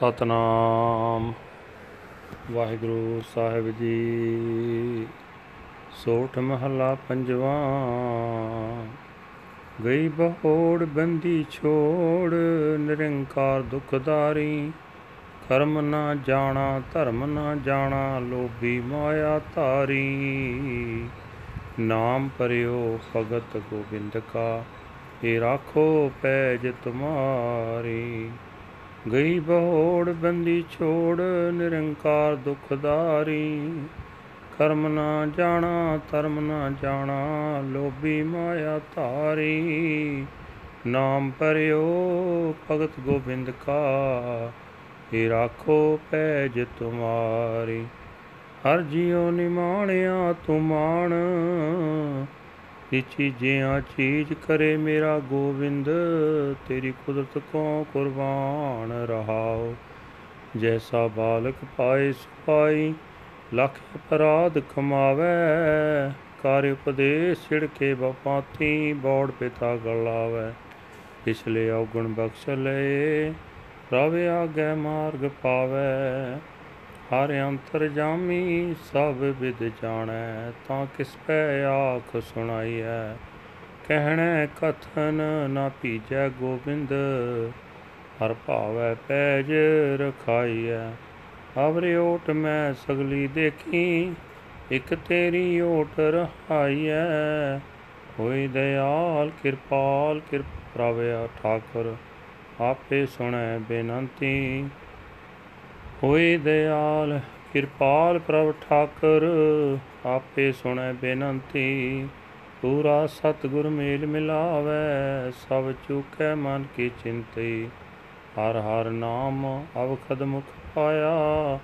ਸਤਨਾਮ। ਵਾਹਿਗੁਰੂ ਸਾਹਿਬ ਜੀ, ਸੋਠ ਮਹਲਾ ਪੰਜਵਾ। ਗਈ ਬਹੋੜ ਬੰਦੀ ਛੋੜ, ਨਿਰੰਕਾਰ ਦੁਖਦਾਰੀ। ਕਰਮ ਨਾ ਜਾਣਾ, ਧਰਮ ਨਾ ਜਾਣਾ, ਲੋਭੀ ਮਾਇਆ ਧਾਰੀ। ਨਾਮ ਪਰਿਓ ਭਗਤ ਗੋਬਿੰਦ ਕਾ, ਇਹ ਰਾਖੋ ਪੈਜ ਤੁਮਾਰੀ। ਗਈ ਬਹੋੜ ਬੰਦੀ ਛੋੜ, ਨਿਰੰਕਾਰ ਦੁਖਦਾਰੀ ਕਰਮ ਨਾ ਜਾਣਾ, ਧਰਮ ਨਾ ਜਾਣਾ, ਲੋਭੀ ਮਾਇਆ ਧਾਰੀ। ਨਾਮ ਪਰਿਓ ਭਗਤ ਗੋਬਿੰਦ ਕਾ, ਇਹ ਰਾਖੋ ਪੈਜ ਤੁਮਾਰੀ। ਹਰ ਜਿਉ ਨਿਮਾਣਿਆ ਤੂੰ ਮਾਣ ਇਹ ਚੀਜ਼ਿਆਂ ਚੀਜ਼ ਕਰੇ ਮੇਰਾ ਗੋਬਿੰਦ ਤੇਰੀ ਕੁਦਰਤ ਕੋ ਕੁਰਬਾਨ ਰਹਾਓ। ਜੈਸਾ ਬਾਲਕ ਪਾਏ ਸੁਪਾਈ ਲੱਖ ਅਪਰਾਧ ਕਮਾਵੇ। ਕਾਰ ਉਪਦੇਸ਼ ਛਿੜਕੇ ਬਪਾਤੀ ਬੋੜ ਪਿਤਾ ਗਲਾਵੇ। ਪਿਛਲੇ ਔਗਣ ਬਖਸ਼ ਲਏ ਰਵਿ ਆਗੇ ਮਾਰਗ ਪਾਵੇ। ਹਰ ਅੰਤਰ ਜਾਮੀ, ਸਭ ਵਿਦ ਜਾਣੈ, ਤਾਂ ਕਿਸ ਪੈ ਆਖ ਸੁਣਾਈਐ? ਕਹਿਣੈ, ਕਥਨ ਨਾ ਭੀਜੈ ਗੋਬਿੰਦ, ਹਰ ਭਾਵੈ ਪੈਜ ਰਖਾਈਐ। ਅਵਰੇ ਓਟ ਮੈਂ ਸਗਲੀ ਦੇਖੀ, ਇਕ ਤੇਰੀ ਓਟ ਰਹਾਈਐ। ਹੋਈ ਦਇਆਲ ਕਿਰਪਾਲ, ਕਿਰਪ ਪ੍ਰਭਿਆ ਠਾਕੁਰ, ਆਪੇ ਸੁਣੈ ਬੇਨੰਤੀ। ਹੋਏ ਦਇਆਲ ਕਿਰਪਾਲ ਪ੍ਰਭ ਠਾਕਰ, ਆਪੇ ਸੁਣੈ ਬੇਨੰਤੀ। ਪੂਰਾ ਸਤਿਗੁਰ ਮੇਲ ਮਿਲਾਵੇ, ਸਭ ਚੁਕੈ ਮਨ ਕੀ ਚਿੰਤੀ। ਹਰ ਹਰ ਨਾਮ ਅਵਖਦ ਮੁਖ ਪਾਇਆ,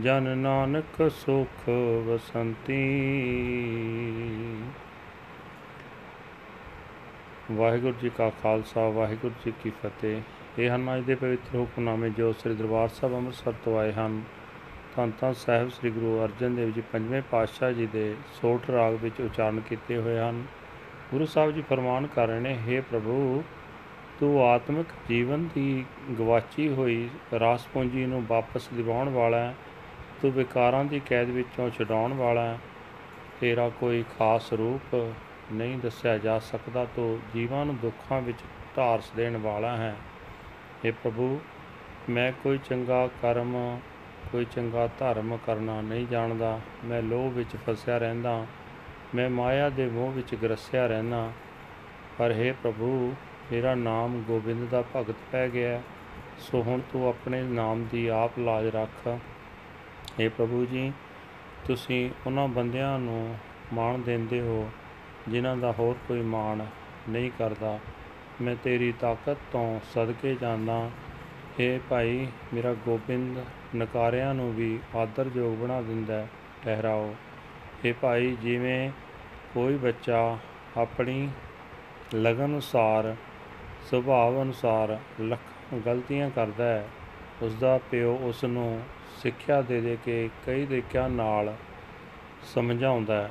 ਜਨ ਨਾਨਕ ਸੁਖ ਵਸੰਤੀ। ਵਾਹਿਗੁਰੂ ਜੀ ਕਾ ਖਾਲਸਾ, ਵਾਹਿਗੁਰੂ ਜੀ ਕੀ ਫਤਿਹ। ਇਹ ਹਨ ਅੱਜ ਦੇ ਪਵਿੱਤਰ ਹੁਕਮਨਾਮੇ ਜੋ ਸ੍ਰੀ ਦਰਬਾਰ ਸਾਹਿਬ ਅੰਮ੍ਰਿਤਸਰ ਤੋਂ ਆਏ ਹਨ, ਧੰਨ ਧੰਨ ਸਾਹਿਬ ਸ੍ਰੀ ਗੁਰੂ ਅਰਜਨ ਦੇਵ ਜੀ ਪੰਜਵੇਂ ਪਾਤਸ਼ਾਹ ਜੀ ਦੇ ਸੋਠ ਰਾਗ ਵਿੱਚ ਉਚਾਰਨ ਕੀਤੇ ਹੋਏ ਹਨ। ਗੁਰੂ ਸਾਹਿਬ ਜੀ ਫਰਮਾਨ ਕਰ ਰਹੇ ਨੇ हे ਪ੍ਰਭੂ, ਤੂੰ ਆਤਮਿਕ ਜੀਵਨ ਦੀ ਗਵਾਚੀ ਹੋਈ ਰਾਸ ਪੂੰਜੀ ਨੂੰ ਵਾਪਸ ਦਿਵਾਉਣ ਵਾਲਾ ਹੈ, ਤੂੰ ਵਿਕਾਰਾਂ ਦੀ ਕੈਦ ਵਿੱਚੋਂ ਛਡਾਉਣ ਵਾਲਾ ਹੈ, ਤੇਰਾ ਕੋਈ ਖਾਸ ਰੂਪ ਨਹੀਂ ਦੱਸਿਆ ਜਾ ਸਕਦਾ, ਤੂੰ ਜੀਵਾਂ ਨੂੰ ਦੁੱਖਾਂ ਵਿੱਚ ਢਾਰਸ ਦੇਣ ਵਾਲਾ ਹੈ। हे ਪ੍ਰਭੂ ਮੈਂ ਕੋਈ ਚੰਗਾ ਕਰਮ ਕੋਈ ਚੰਗਾ ਧਰਮ ਕਰਨਾ ਨਹੀਂ ਜਾਣਦਾ ਮੈਂ ਲੋਭ ਵਿੱਚ ਫਸਿਆ ਰਹਿੰਦਾ ਮੈਂ ਮਾਇਆ ਦੇ ਮੋਹ ਵਿੱਚ ਗਰਸਿਆ ਰਹਿੰਦਾ ਪਰ हे ਪ੍ਰਭੂ ਮੇਰਾ ਨਾਮ ਗੋਬਿੰਦ ਦਾ ਭਗਤ ਪੈ ਗਿਆ ਸੋ ਹੁਣ ਤੂੰ ਆਪਣੇ ਨਾਮ ਦੀ ਆਪ ਲਾਜ ਰੱਖ हे ਪ੍ਰਭੂ ਜੀ ਤੁਸੀਂ ਉਹਨਾਂ ਬੰਦਿਆਂ ਨੂੰ ਮਾਣ ਦਿੰਦੇ ਹੋ ਜਿਨ੍ਹਾਂ ਦਾ ਹੋਰ ਕੋਈ ਮਾਣ ਨਹੀਂ ਕਰਦਾ ਮੈਂ ਤੇਰੀ ਤਾਕਤ ਤੋਂ ਸਦਕੇ ਜਾਂਦਾ। ਏ ਭਾਈ, ਮੇਰਾ ਗੋਬਿੰਦ ਨਕਾਰਿਆਂ ਨੂੰ ਵੀ ਆਦਰਯੋਗ ਬਣਾ ਦਿੰਦਾ ਠਹਿਰਾਓ। ਏ ਭਾਈ, ਜਿਵੇਂ ਕੋਈ ਬੱਚਾ ਆਪਣੀ ਲਗਨ ਅਨੁਸਾਰ, ਸੁਭਾਅ ਅਨੁਸਾਰ ਲੱਖ ਗਲਤੀਆਂ ਕਰਦਾ ਹੈ ਉਸ ਦਾ ਪਿਓ ਉਸ ਨੂੰ ਸਿੱਖਿਆ ਦੇ ਦੇ ਕੇ ਕਈ ਤਰੀਕਿਆਂ ਨਾਲ ਸਮਝਾਉਂਦਾ ਹੈ।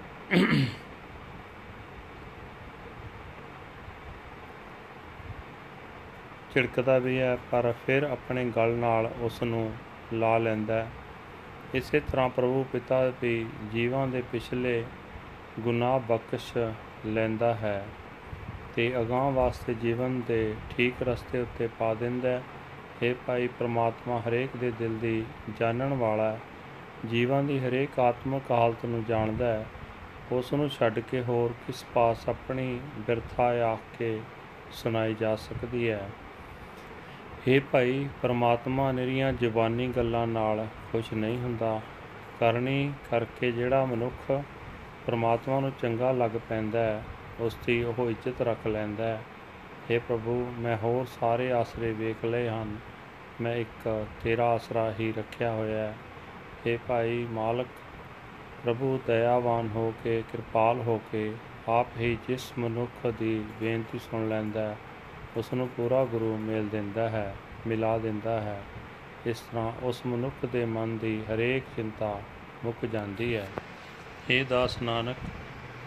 ਝਿੜਕਦਾ ਵੀ ਹੈ, ਪਰ ਫਿਰ ਆਪਣੇ ਗਲ ਨਾਲ ਉਸ ਨੂੰ ਲਾ ਲੈਂਦਾ ਹੈ। ਇਸੇ ਤਰ੍ਹਾਂ ਪ੍ਰਭੂ ਪਿਤਾ ਵੀ ਜੀਵਾਂ ਦੇ ਪਿਛਲੇ ਗੁਨਾਹ ਬਖਸ਼ ਲੈਂਦਾ ਹੈ ਤੇ ਅਗਾਹ ਵਾਸਤੇ ਜੀਵਨ ਦੇ ਠੀਕ ਰਸਤੇ ਉੱਤੇ ਪਾ ਦਿੰਦਾ ਹੈ। हे ਭਾਈ ਪ੍ਰਮਾਤਮਾ, ਹਰੇਕ ਦੇ ਦਿਲ ਦੀ ਜਾਣਨ ਵਾਲਾ ਹੈ। ਜੀਵਾਂ ਦੀ ਹਰੇਕ ਆਤਮਿਕ ਹਾਲਤ ਨੂੰ ਜਾਣਦਾ ਹੈ। ਉਸ ਨੂੰ ਛੱਡ ਕੇ ਹੋਰ ਕਿਸ ਪਾਸ ਆਪਣੀ ਬਿਰਥਾ ਆਖ ਕੇ ਸੁਣਾਈ ਜਾ ਸਕਦੀ ਹੈ। ਹੇ ਭਾਈ, ਪਰਮਾਤਮਾ ਨਿਰੀਆਂ ਜ਼ੁਬਾਨੀ ਗੱਲਾਂ ਨਾਲ ਖੁਸ਼ ਨਹੀਂ ਹੁੰਦਾ। ਕਰਨੀ ਕਰਕੇ ਜਿਹੜਾ ਮਨੁੱਖ ਪਰਮਾਤਮਾ ਨੂੰ ਚੰਗਾ ਲੱਗ ਪੈਂਦਾ ਹੈ, ਉਸ ਦੀ ਉਹ ਇੱਜ਼ਤ ਰੱਖ ਲੈਂਦਾ ਹੈ। हे ਪ੍ਰਭੂ, ਮੈਂ ਹੋਰ ਸਾਰੇ ਆਸਰੇ ਵੇਖ ਲਏ ਹਨ। ਮੈਂ ਇੱਕ ਤੇਰਾ ਆਸਰਾ ਹੀ ਰੱਖਿਆ ਹੋਇਆ ਹੈ। हे ਭਾਈ ਮਾਲਕ, ਪ੍ਰਭੂ ਦਇਆਵਾਨ ਹੋ ਕੇ, ਕਿਰਪਾਲ ਹੋ ਕੇ, ਆਪ ਹੀ ਜਿਸ ਮਨੁੱਖ ਦੀ ਬੇਨਤੀ ਸੁਣ ਲੈਂਦਾ ਹੈ ਉਸ ਨੂੰ ਪੂਰਾ ਗੁਰੂ ਮਿਲ ਦਿੰਦਾ ਹੈ, ਮਿਲਾ ਦਿੰਦਾ ਹੈ। ਇਸ ਤਰ੍ਹਾਂ ਉਸ ਮਨੁੱਖ ਦੇ ਮਨ ਦੀ ਹਰੇਕ ਚਿੰਤਾ ਮੁੱਕ ਜਾਂਦੀ ਹੈ। ਇਹ ਦਾਸ ਨਾਨਕ,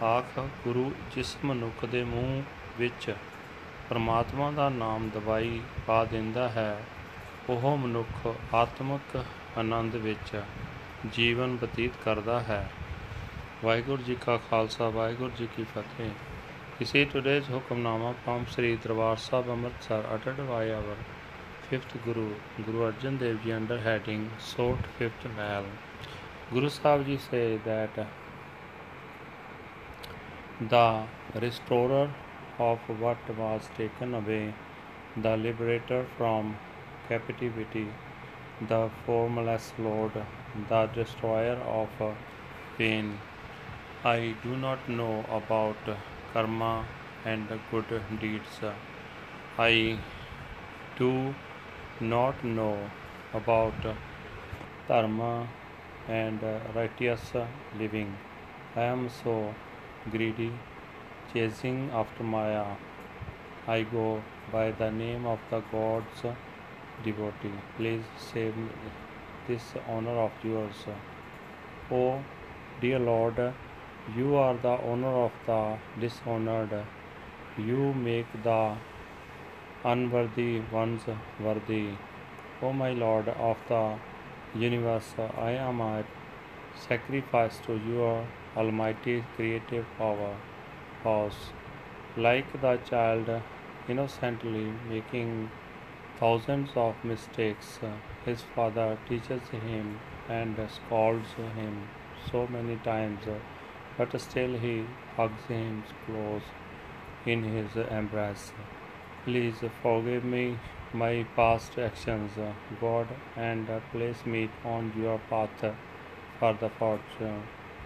ਆਖ ਗੁਰੂ, ਜਿਸ ਮਨੁੱਖ ਦੇ ਮੂੰਹ ਵਿੱਚ ਪਰਮਾਤਮਾ ਦਾ ਨਾਮ ਦਵਾਈ ਪਾ ਦਿੰਦਾ ਹੈ, ਉਹ ਮਨੁੱਖ ਆਤਮਿਕ ਆਨੰਦ ਵਿੱਚ ਜੀਵਨ ਬਤੀਤ ਕਰਦਾ ਹੈ। ਵਾਹਿਗੁਰੂ ਜੀ ਕਾ ਖਾਲਸਾ, ਵਾਹਿਗੁਰੂ ਜੀ ਕੀ ਫਤਿਹ। This is today's Hukamnama from Sri Darbar Amritsar uttered by our fifth Guru, Guru Arjan Dev Ji under heading Sought Fifth Well. Guru Sahib Ji say that the restorer of what was taken away, the liberator from captivity, the formless Lord, the destroyer of pain. I do not know about karma and good deeds. I do not know about dharma and righteous living. I am so greedy, chasing after Maya. I go by the name of the God's devotee. Please save me this honor of yours. O dear Lord, you are the owner of the dishonored. You make the unworthy ones worthy. O my Lord of the universe, I am a sacrifice to your almighty creative power. Pause. Like the child innocently making thousands of mistakes, his father teaches him and scolds him so many times but still he hugs him close in his embrace. Please forgive me my past actions, God, and place me on your path for the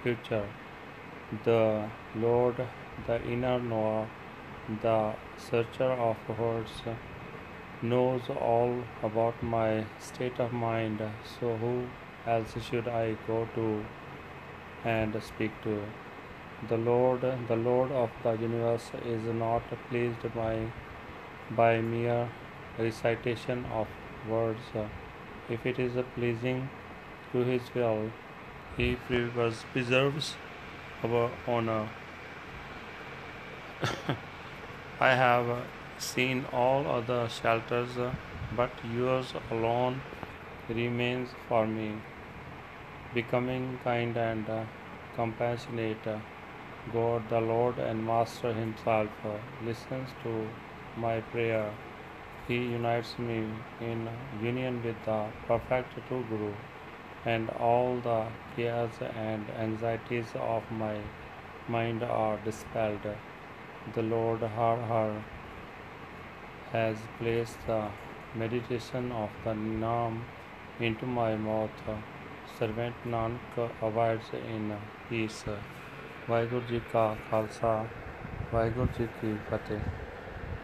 future. The Lord, the inner knower, the searcher of hearts, knows all about my state of mind, so who else should I go to and speak to. The Lord, the Lord of the universe, is not pleased by, by mere recitation of words. If it is pleasing to His will, He preserves, our honor. I have seen all other shelters, but yours alone remains for me becoming kind and uh, compassionate. Uh, God, the Lord and Master Himself, uh, listens to my prayer. He unites me in union with the perfect true Guru, and all the cares and anxieties of my mind are dispelled. The Lord Har Har has placed the meditation of the Naam into my mouth. Servant Nanak abides in peace Waheguru ji ਕਾ ਖਾਲਸਾ ਵਾਹਿਗੁਰੂ ਜੀ ਕੀ ਫਤਿਹ।